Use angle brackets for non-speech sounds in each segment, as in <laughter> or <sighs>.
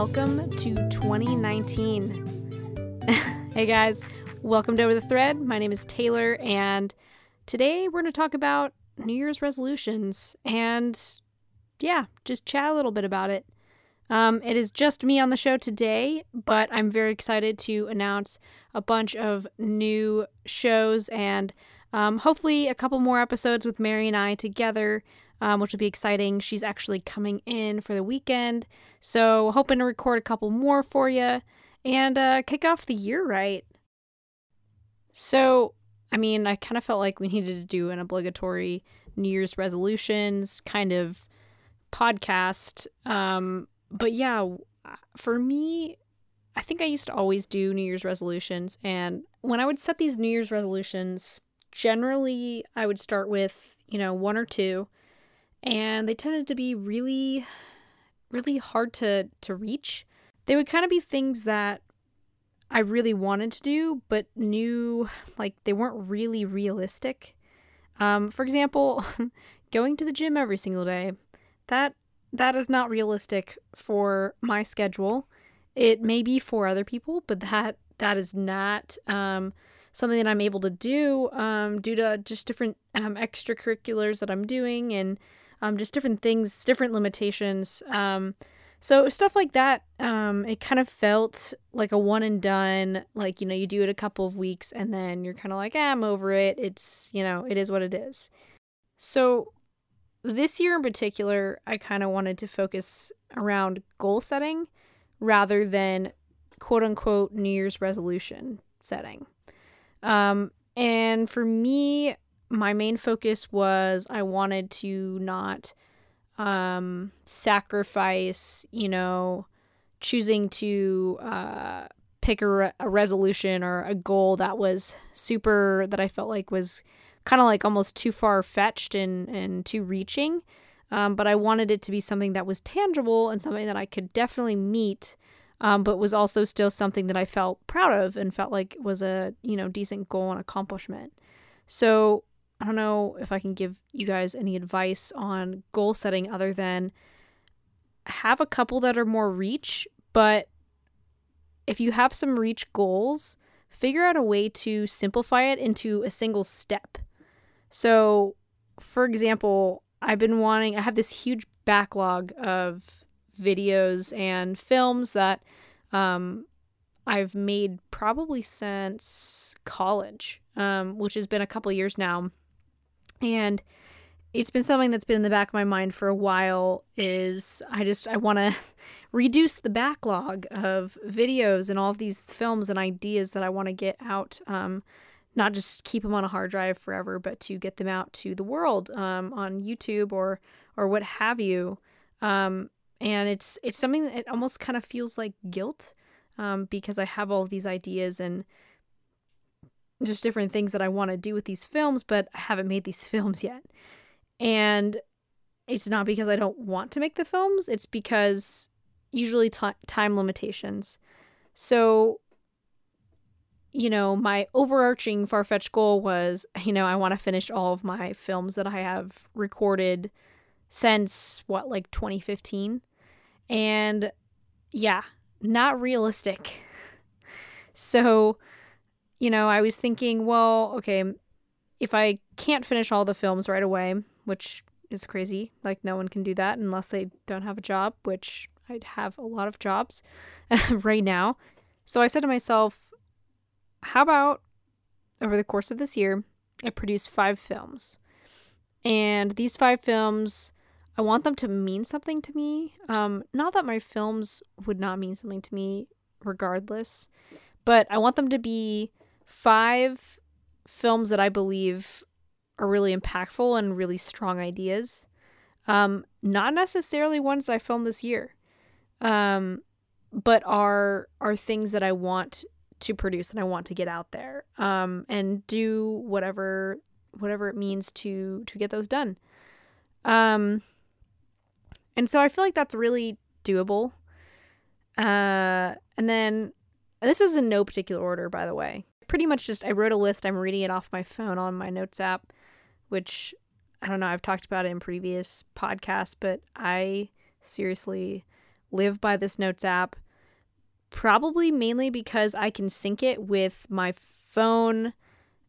welcome to 2019. <laughs> hey guys, welcome to Over the Thread. My name is Taylor, and today we're going to talk about New Year's resolutions and, yeah, just chat a little bit about it. Um, it is just me on the show today, but I'm very excited to announce a bunch of new shows and um, hopefully a couple more episodes with Mary and I together um, which will be exciting. She's actually coming in for the weekend. So, hoping to record a couple more for you and uh, kick off the year right. So, I mean, I kind of felt like we needed to do an obligatory New Year's resolutions kind of podcast. Um, but yeah, for me, I think I used to always do New Year's resolutions. And when I would set these New Year's resolutions, generally I would start with, you know, one or two and they tended to be really really hard to to reach. They would kind of be things that I really wanted to do but knew like they weren't really realistic. Um, for example, <laughs> going to the gym every single day. That that is not realistic for my schedule. It may be for other people, but that that is not um, something that I'm able to do um, due to just different um, extracurriculars that I'm doing and um, just different things, different limitations. Um, so stuff like that, um, it kind of felt like a one and done. Like you know, you do it a couple of weeks and then you're kind of like, ah, I'm over it. It's you know, it is what it is. So this year in particular, I kind of wanted to focus around goal setting rather than quote unquote New Year's resolution setting. Um, and for me, my main focus was I wanted to not um, sacrifice, you know, choosing to uh, pick a, re- a resolution or a goal that was super, that I felt like was kind of like almost too far fetched and, and too reaching. Um, but I wanted it to be something that was tangible and something that I could definitely meet, um, but was also still something that I felt proud of and felt like was a you know decent goal and accomplishment. So I don't know if I can give you guys any advice on goal setting other than have a couple that are more reach, but if you have some reach goals, figure out a way to simplify it into a single step. So, for example, I've been wanting, I have this huge backlog of videos and films that um, I've made probably since college, um, which has been a couple years now and it's been something that's been in the back of my mind for a while is i just i want to <laughs> reduce the backlog of videos and all these films and ideas that i want to get out um, not just keep them on a hard drive forever but to get them out to the world um, on youtube or or what have you. Um, and it's it's something that it almost kind of feels like guilt um, because i have all these ideas and just different things that I want to do with these films, but I haven't made these <laughs> films yet. And it's not because I don't want to make the films, it's because usually t- time limitations. So, you know, my overarching far fetched goal was, you know, I want to finish all of my films that I have recorded since what, like 2015. And yeah, not realistic. <laughs> so, you know, I was thinking, well, okay, if I can't finish all the films right away, which is crazy, like no one can do that unless they don't have a job, which I'd have a lot of jobs <laughs> right now. So I said to myself, how about over the course of this year, I produce five films. And these five films, I want them to mean something to me. Um, not that my films would not mean something to me regardless, but I want them to be five films that I believe are really impactful and really strong ideas. Um, not necessarily ones I filmed this year, um, but are are things that I want to produce and I want to get out there um, and do whatever whatever it means to to get those done. Um, and so I feel like that's really doable. Uh, and then and this is in no particular order, by the way pretty much just I wrote a list. I'm reading it off my phone on my notes app, which I don't know. I've talked about it in previous podcasts, but I seriously live by this notes app probably mainly because I can sync it with my phone,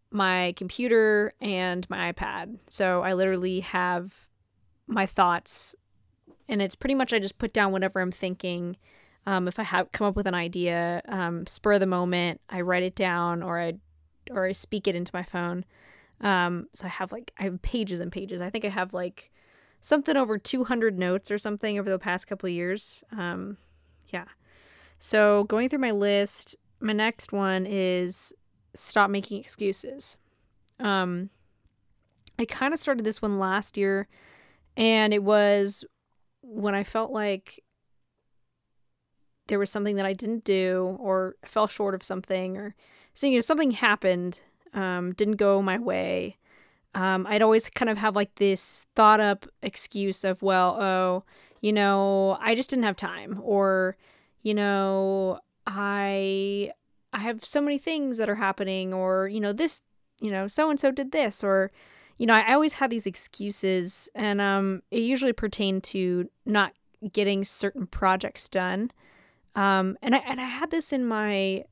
my computer, and my iPad. So I literally have my thoughts, and it's pretty much I just put down whatever I'm thinking. Um, if I have come up with an idea, um, spur the moment, I write it down or I or I speak it into my phone. Um, so I have like I have pages and pages. I think I have like something over 200 notes or something over the past couple years. Um, yeah. So going through my list, my next one is stop making excuses. Um, I kind of started this one last year, and it was when I felt like there was something that I didn't do or fell short of something or so, you know, something happened, um, didn't go my way. Um, I'd always kind of have like this thought up excuse of, well, oh, you know, I just didn't have time or, you know, I I have so many things that are happening or, you know, this, you know, so and so did this or you know, I, I always had these excuses and um it usually pertained to not getting certain projects done. Um and I and I had this in my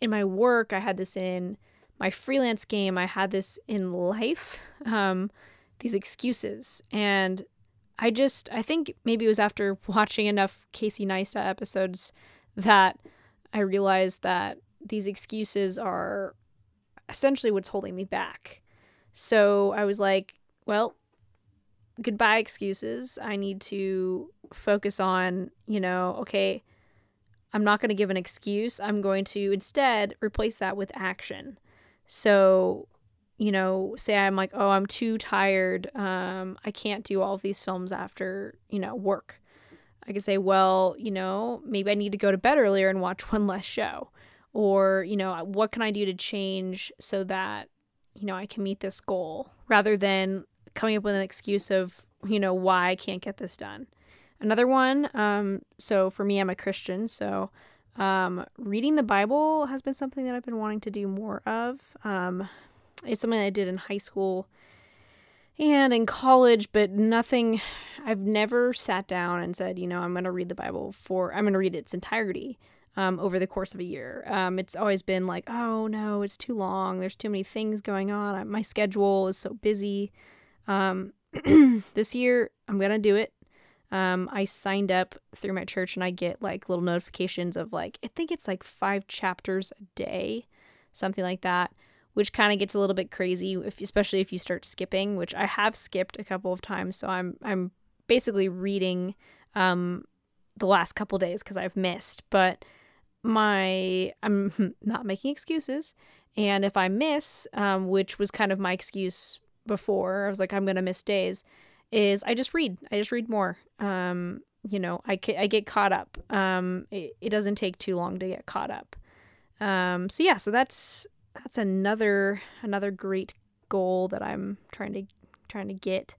in my work, I had this in my freelance game, I had this in life. <laughs> Um these excuses and I just I think maybe it was after <laughs> watching enough Casey Neistat episodes that I realized that these excuses are essentially what's holding me back. So I was like, well, goodbye excuses. I need to focus on, you know, okay, I'm not going to give an excuse. I'm going to instead replace that with action. So, you know, say I'm like, oh, I'm too tired. Um, I can't do all of these films after, you know, work. I could say, well, you know, maybe I need to go to bed earlier and watch <laughs> one less show. Or, you know, what can I do to change so that, you know, I can meet this goal rather than coming up with an excuse of, you know, why I can't get this done. Another one, um, so for me, I'm a Christian, so um, reading the Bible has been something that I've been wanting to do more of. Um, it's something I did in high school and in college, but nothing, I've never sat down and said, you know, I'm going to read the Bible for, I'm going to read its entirety. Um, over the course of a year. Um, it's always been like, oh no, it's too long. There's too many things going on. My schedule is so busy. Um, <clears throat> this year, I'm going to do it. Um, I signed up through my church and I get like little notifications of like, I think it's like five chapters a day, something like that which kind of gets a little bit crazy if especially if you start skipping, which I have skipped a couple of times. So I'm I'm basically reading um the last couple days cuz I've missed, but my I'm <laughs> not making excuses. And if I miss, um, which was kind of my excuse before, I was like, I'm gonna miss days. Is I just read. I just read more. Um, you know, I, I get caught up. Um, it, it doesn't take too long to get caught up. Um, so yeah, so that's that's another another great goal that I'm trying to trying to get.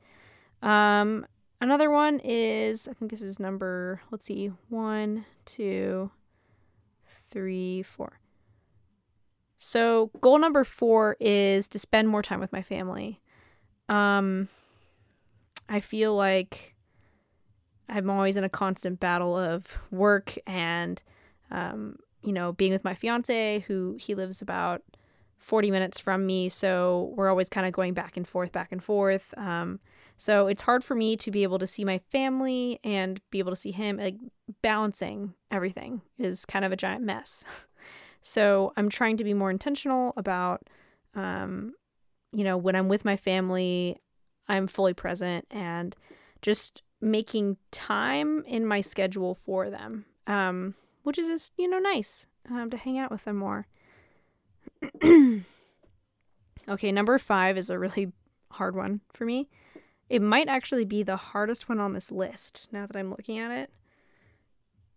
Um, another one is I think this is number let's see one two three four. So goal number four is to spend more time with my family. Um, I feel like I'm always in a constant battle of work and um, you know being with my fiance who he lives about 40 minutes from me. So we're always kind of going back and forth, back and forth. Um, so it's hard for me to be able to see my family and be able to see him. Like balancing everything is kind of a giant mess. <laughs> so I'm trying to be more intentional about, um, you know, when I'm with my family, I'm fully present and just making time in my schedule for them, um, which is just, you know, nice um, to hang out with them more. <clears throat> okay, number five is a really hard one for me. It might actually be the hardest one on this list now that I'm looking at it.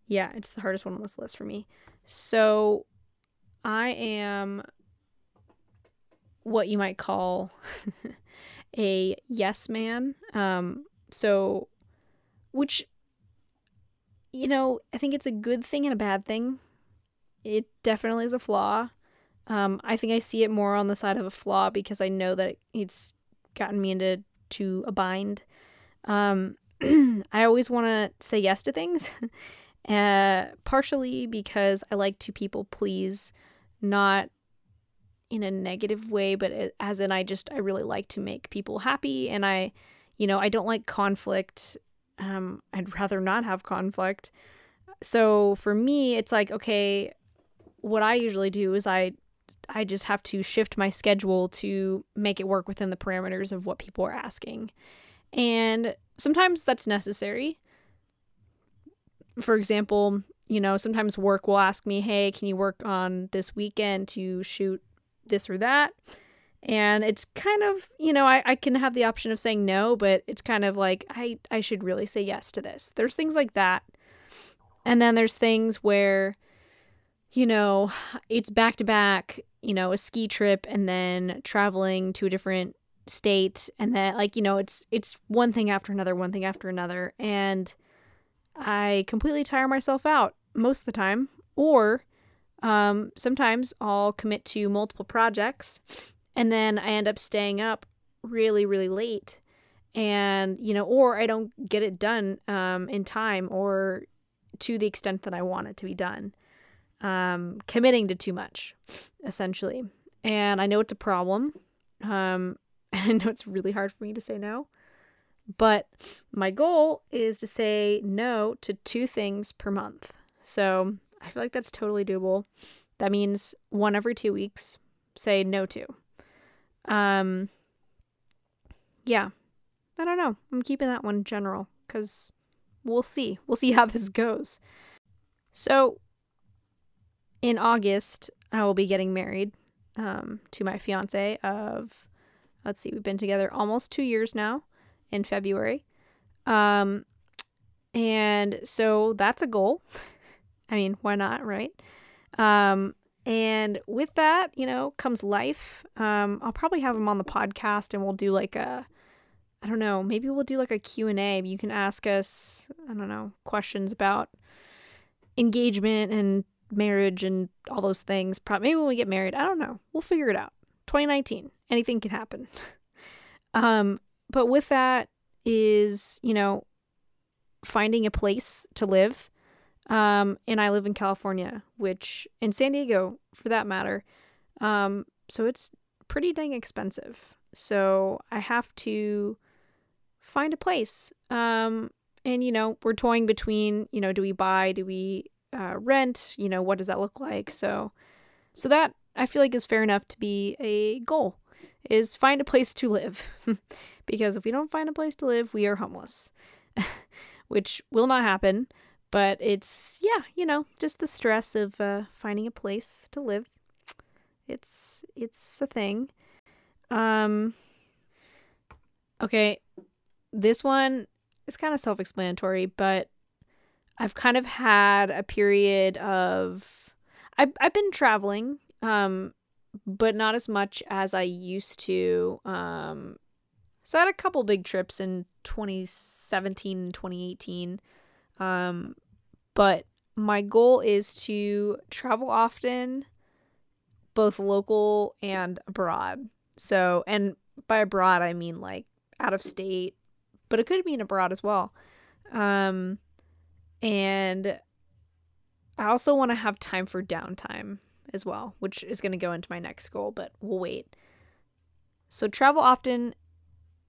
Yeah, it's the hardest one on this list for me. So I am what you might call <laughs> a yes man. Um, so, which, you know, I think it's a good thing and a bad thing. It definitely is a flaw. Um, I think I see it more on the side of a flaw because I know that it's gotten me into to a bind. Um, <clears throat> I always want to say yes to things, <laughs> Uh, partially because I like to people please, not in a negative way, but as in I just I really like to make people happy, and I, you know, I don't like conflict. Um, I'd <laughs> rather not have conflict. So for me, it's like okay, what I usually do is I I just have to shift my schedule to make it work within the parameters of what people are asking. And sometimes that's necessary. For example, you know, sometimes work will ask me, hey, can you work on this weekend to shoot this or that? And it's kind of, you know, I, I can have the option of saying no, but it's kind of like, I, I should really say yes to this. There's things like that. And then there's things where, you know, it's back to back, you know, a ski trip and then traveling to a different state and then like, you know, it's it's one thing after another, one thing after another and I completely tire myself out most of the time or um, sometimes I'll commit to multiple projects and then I end up staying up really really late and you know or I don't get it done um, in time or to the extent that I want it to be done um, committing to too much, essentially. And I know it's a problem. Um, <laughs> I know it's really hard for me to say no. But my goal is to say no to two things per month. So I feel like that's totally doable. That means one every two weeks, say no to. Um, yeah, I don't know. I'm keeping that one general because we'll see. We'll see how this goes. So in August, I will be getting married um, to my fiance of, let's see, we've been together almost two years now in February. Um, and so that's a goal. <laughs> I mean, why not, right? Um, and with that, you know, comes life. Um, I'll probably have him on the podcast and we'll do like a, I don't know, maybe we'll do like a Q&A. You can ask us, I don't know, questions about engagement and marriage and all those things. Probably maybe when we get married, I don't know. We'll figure it out. 2019, anything can happen. <laughs> um, but with that is, you know, finding a place to live. Um, and I live in California, which in San Diego, for that matter. Um, so it's pretty dang expensive. So I have to find a place. Um, and you know, we're toying between, you know, do we buy, do we uh, rent you know what does that look like so so that i feel like is fair enough to be a goal is find a place to live <laughs> because if we don't find a place to live we are homeless <laughs> which will not happen but it's yeah you know just the stress of uh, finding a place to live it's it's a thing um okay this one is kind of self-explanatory but I've kind of had a period of I've I've been traveling, um, but not as much as I used to. Um, so I had a couple big trips in 2017 and 2018. Um, but my goal is to travel often, both local and abroad. So, and by abroad, I mean like out of state, but it could mean abroad as well. Um, and I also want to have time for downtime as well, which is going to go into my next goal, but we'll wait. So travel often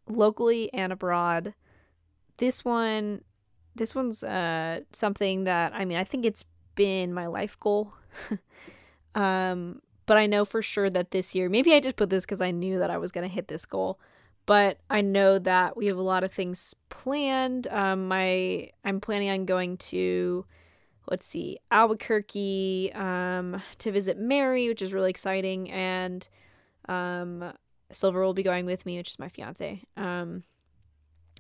locally and abroad. This one this one's uh something that I mean, I think it's been my life goal. <laughs> um but I know for sure that this year, maybe I just put this cuz I knew that I was going to hit this goal but I know that we have a lot of things planned. Um, my I'm planning on going to let's see Albuquerque um, to visit Mary, which is really exciting, and um, Silver will be going with me, which is my fiance. Um,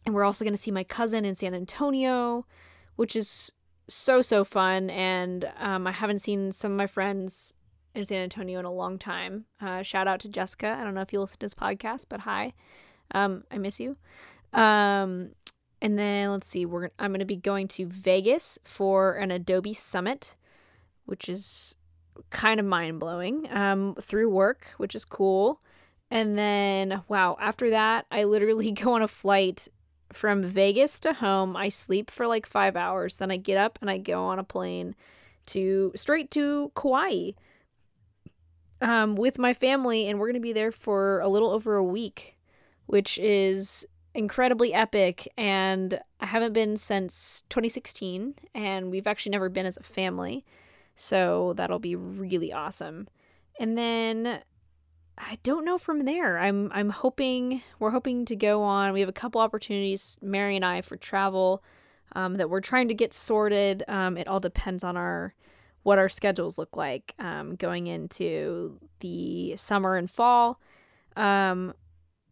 and we're also going to see my cousin in San Antonio, which is so so fun. And um, I haven't seen some of my friends in San Antonio in a long time. Uh, shout out to Jessica. I don't know if you listen to this podcast, but hi. Um, I miss you. Um, and then let's see, we're I'm gonna be going to Vegas for an Adobe Summit, which is kind of mind blowing. Um, through work, which is cool. And then wow, after that, I literally <laughs> go on a flight from Vegas to home. I sleep for like five hours. Then I get up and I go on a plane to straight to Kauai um, with my family. And we're going to be there for a little over a week, which is incredibly epic. And I haven't been since 2016. And we've actually never been as a family. So that'll be really awesome. And then I don't know from there. I'm I'm hoping we're hoping to go on. We have a couple opportunities, Mary and I, for travel um, that we're trying to get sorted. Um, it all depends on our what our schedules look like um, going into the summer and fall. Um,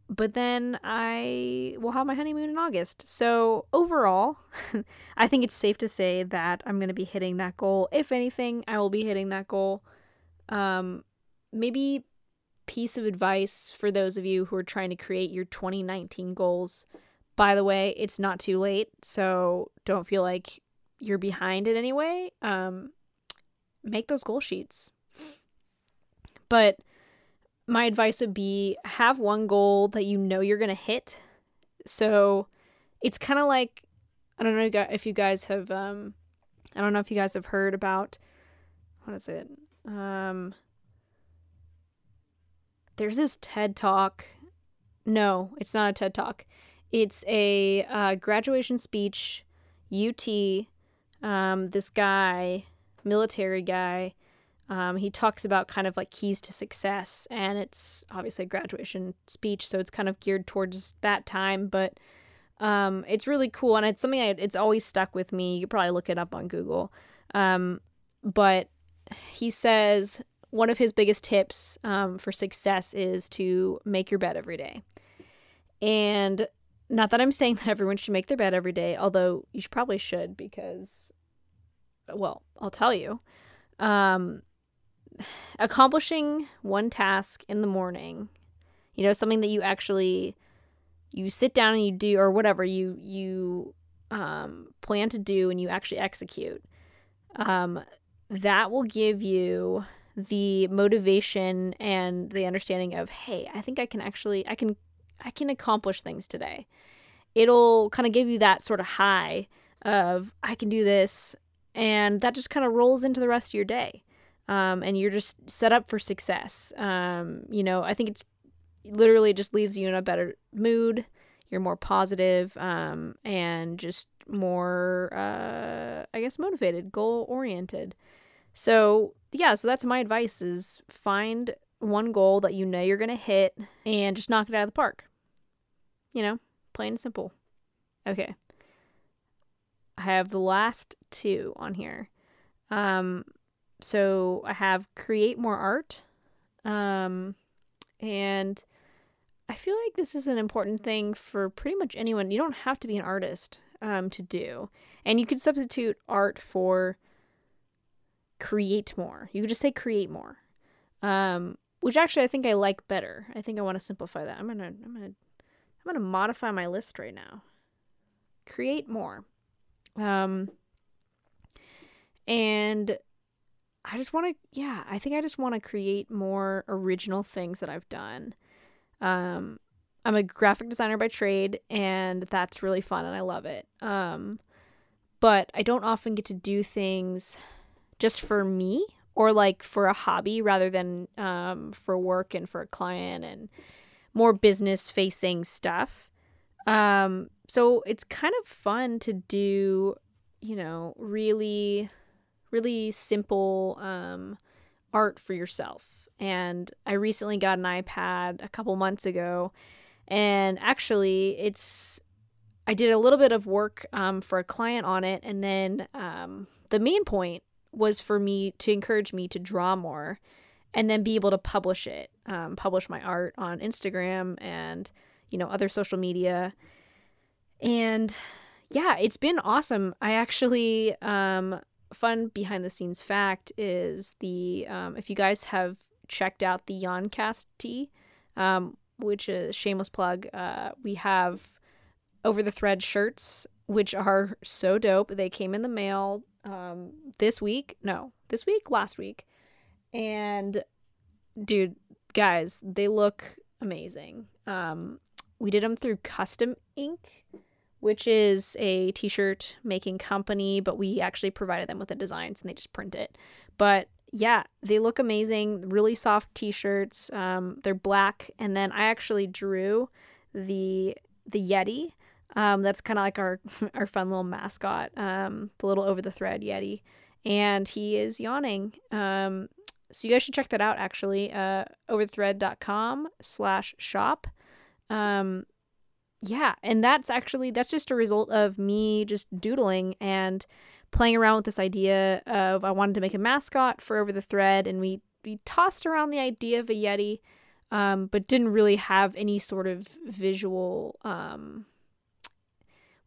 but then I will have my honeymoon in August. So overall, <laughs> I think it's safe to say that I'm going to be hitting that goal. If anything, I will be hitting that goal. Um, maybe piece of advice for those of you who are trying to create your 2019 goals. By the way, it's not too late, so don't feel like you're behind it anyway. Um, make those goal sheets. But my advice would be have one goal that you know you're going to hit. So it's kind of like I don't know if you guys have um I don't know if you guys have heard about what is it? Um there's this TED talk. No, it's not a TED talk. It's a uh, graduation speech. UT. Um, this guy, military guy, um, he talks about kind of like keys to success, and it's obviously a graduation speech, so it's kind of geared towards that time. But um, it's really cool, and it's something I, it's always stuck with me. You could probably look it up on Google. Um, but he says one of his biggest tips um, for success is to make your bed every day. And not that I'm saying <laughs> that everyone should make their bed every day, although you probably should because, well, I'll tell you. Um, <sighs> accomplishing one task in the morning, you know, something that you actually you sit down and you do or whatever you you um, plan to do and you actually execute. Um, that will give you the motivation and the understanding of hey i think i can actually i can i can accomplish things today. It'll kind of give you that sort of high of i can do this and that just kind of rolls into the rest of your day. Um, and you're just set up for success. Um, you know i think it's literally just leaves you in a better mood. You're more positive, um, and just more uh, i guess motivated goal oriented so, yeah, so that's my advice is find one goal that you know you're going to hit and just knock it out of the park. You know, plain and simple. Okay. I have the last two on here. Um so I have create more art. Um and I feel like this is an important thing for pretty much anyone. You don't have to be an artist um, to do. And you could substitute art for create more. You could just say create more. Um, which actually I think I like better. I think I want to simplify that. I'm gonna I'm gonna I'm gonna modify my list right now. Create more. Um and I just want to yeah, I think I just want to create more original things that I've done. Um I'm a graphic designer by trade and that's really fun and I love it. Um but I don't often get to do things just for me or like for a hobby rather than um, for work and for a client and more business facing stuff. Um, so it's kind of fun to do, you know, really, really simple um, art for yourself. And I recently got an iPad a couple months ago, and actually, it's I did a little bit of work um, for a client on it, and then um, the main point was for me to encourage me to draw more and then be able to publish it, um, publish my art on Instagram and, you know, other social media. And yeah, it's been awesome. I actually, um, fun behind the scenes fact is the, um, if you guys have checked out the Yoncast tee, um, which is shameless plug, uh, we have over the thread shirts, which are so dope. They came in the mail um, this week. No, this week, last week. And dude, guys, they look amazing. Um, we did them through Custom Ink, which is a t-shirt making company, but we actually provided them with the designs and they just print it. But yeah, they look amazing. Really soft t-shirts. Um, they're black, and then I actually drew the the Yeti. Um, that's kind of like our <laughs> our fun little mascot, um, the little over the thread Yeti, and he is yawning. Um, so you guys should check that out. Actually, uh, overthread.com slash shop. Um, yeah, and that's actually that's just a result of me just doodling and playing around with this idea of I wanted to make a mascot for Over the Thread, and we we tossed around the idea of a Yeti, um, but didn't really have any sort of visual. Um,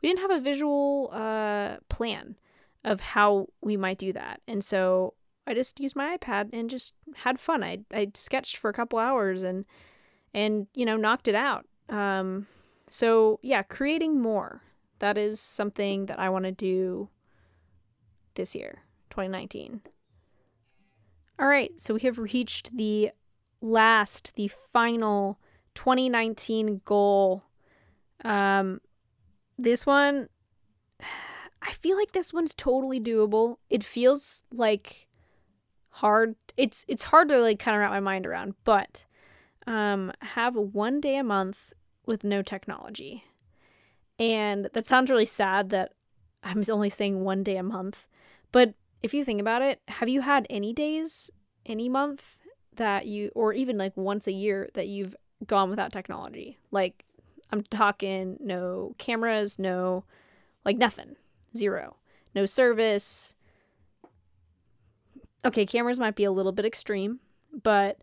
we didn't have a visual uh, plan of how we might do that, and so I just used my iPad and just had fun. I I sketched for a couple hours and and you know knocked it out. Um, so, yeah, creating more. That is something that I want to do this year, 2019. All right, so we have reached the last, the final 2019 goal. Um, this one, I feel like this one's totally doable. It feels like hard. It's it's hard to like kind of wrap my mind around, but um, have one day a month with no technology. And that sounds really sad that I'm <laughs> only saying one day a month. But if you think about it, have you had any days, any month that you, or even like once a year that you've gone without technology? Like, I'm talking no cameras, no, like nothing, zero, no service. Okay, cameras might be a little bit extreme, but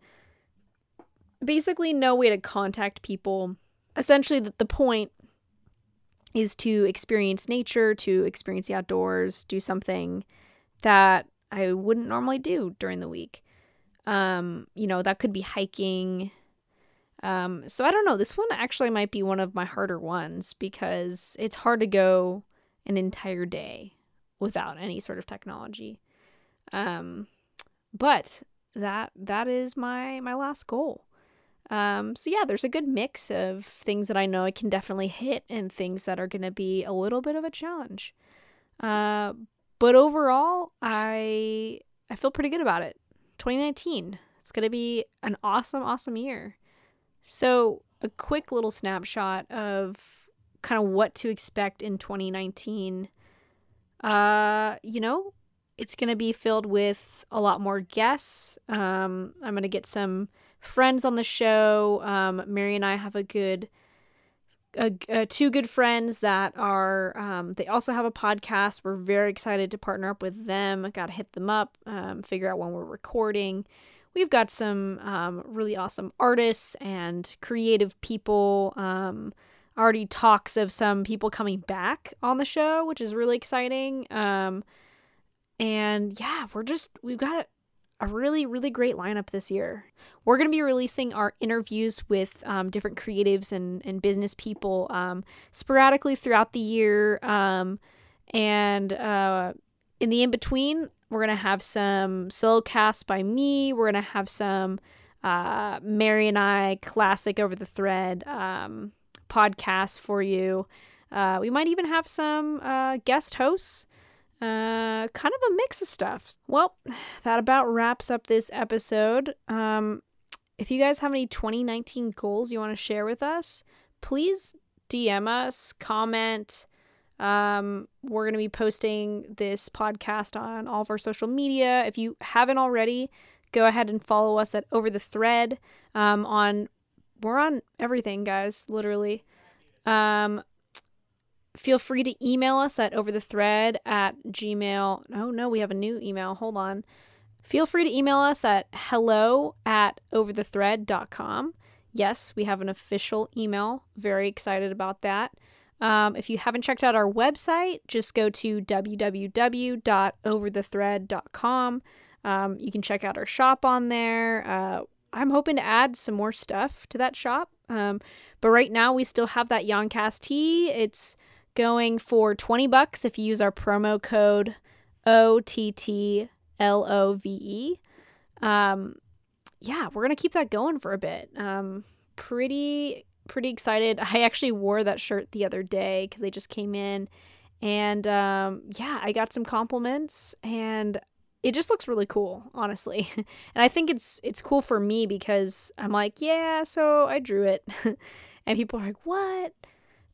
basically no way to contact people essentially the, the point is to experience nature, to experience the outdoors, do something that I wouldn't normally do during the week. Um, you know, that could be hiking. Um, so I don't know. This one actually might be one of my harder ones because it's hard to go an entire day without any sort of technology. Um, but that that is my my last goal. Um, so yeah, there's a good mix of things that I know I can definitely hit and things that are going to be a little bit of a challenge. Uh, but overall, I I feel pretty good about it. 2019, it's going to be an awesome, awesome year. So a quick little snapshot of kind of what to expect in 2019. Uh, you know, it's going to be filled with a lot more guests. Um, I'm going to get some friends on the show. Um, Mary and I have a good, a, a, two good friends that are. Um, they also have a podcast. We're very excited to partner up with them. Got to hit them up, um, figure out when we're recording. We've got some um, really awesome artists and creative people. Um, already talks of some people coming back on the show, which is really exciting. Um, and yeah, we're just we've got a really, really great lineup this year. We're going to be releasing our interviews with um, different creatives and, and business people um, sporadically throughout the year. Um, and uh, in the in between, we're going to have some solo casts by me. We're going to have some uh, Mary and I classic over the thread um, podcasts for you. Uh, we might even have some uh, guest hosts uh, kind of a mix of stuff. Well, that about wraps up this episode. Um, if you guys have any 2019 goals you want to share with us, please DM us, comment. Um, we're going to be posting this podcast on all of our social media. If you haven't already, go ahead and follow us at Over the Thread. Um, on we're on everything, guys, literally. Um, feel free to email us at overthethread at gmail. Oh, no, we have a new email. Hold on. Feel free to email us at hello at overthethread.com. Yes, we have an official email. Very excited about that. Um, if you haven't checked out our website, just go to www.overthethread.com. Um, you can check out our shop on there. Uh, I'm hoping to add some more stuff to that shop. Um, but right now, we still have that Yoncast tee. It's going for 20 bucks if you use our promo code OTTLOVE. Um, yeah, we're going to keep that going for a bit. Um, pretty pretty excited. I actually wore that shirt the other day because they just came in. And um, yeah, I got some compliments and it just looks really cool, honestly. <laughs> and I think it's it's cool for me because I'm like, yeah, so I drew it. <laughs> and people are like, "What?"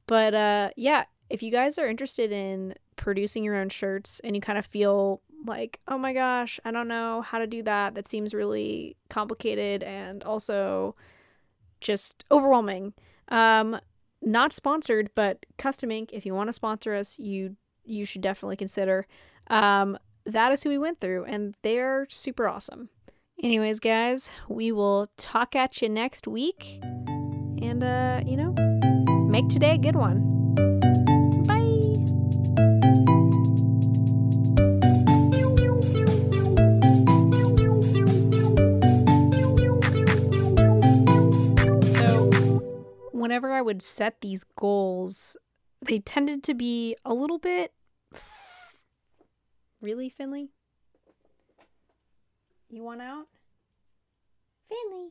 But uh yeah, if you guys are interested in producing your own shirts and you kind of feel like, "Oh my gosh, I don't know how to do that. That seems really complicated and also just overwhelming." Um not sponsored, but Custom Ink, if you want to sponsor us, you you should definitely consider. Um that is who we went through, and they're super awesome. Anyways, guys, we will talk at you next week. And, uh, you know, make today a good one. Whenever I would set these goals, they tended to be a little bit Really, Finley? You want out? Finley.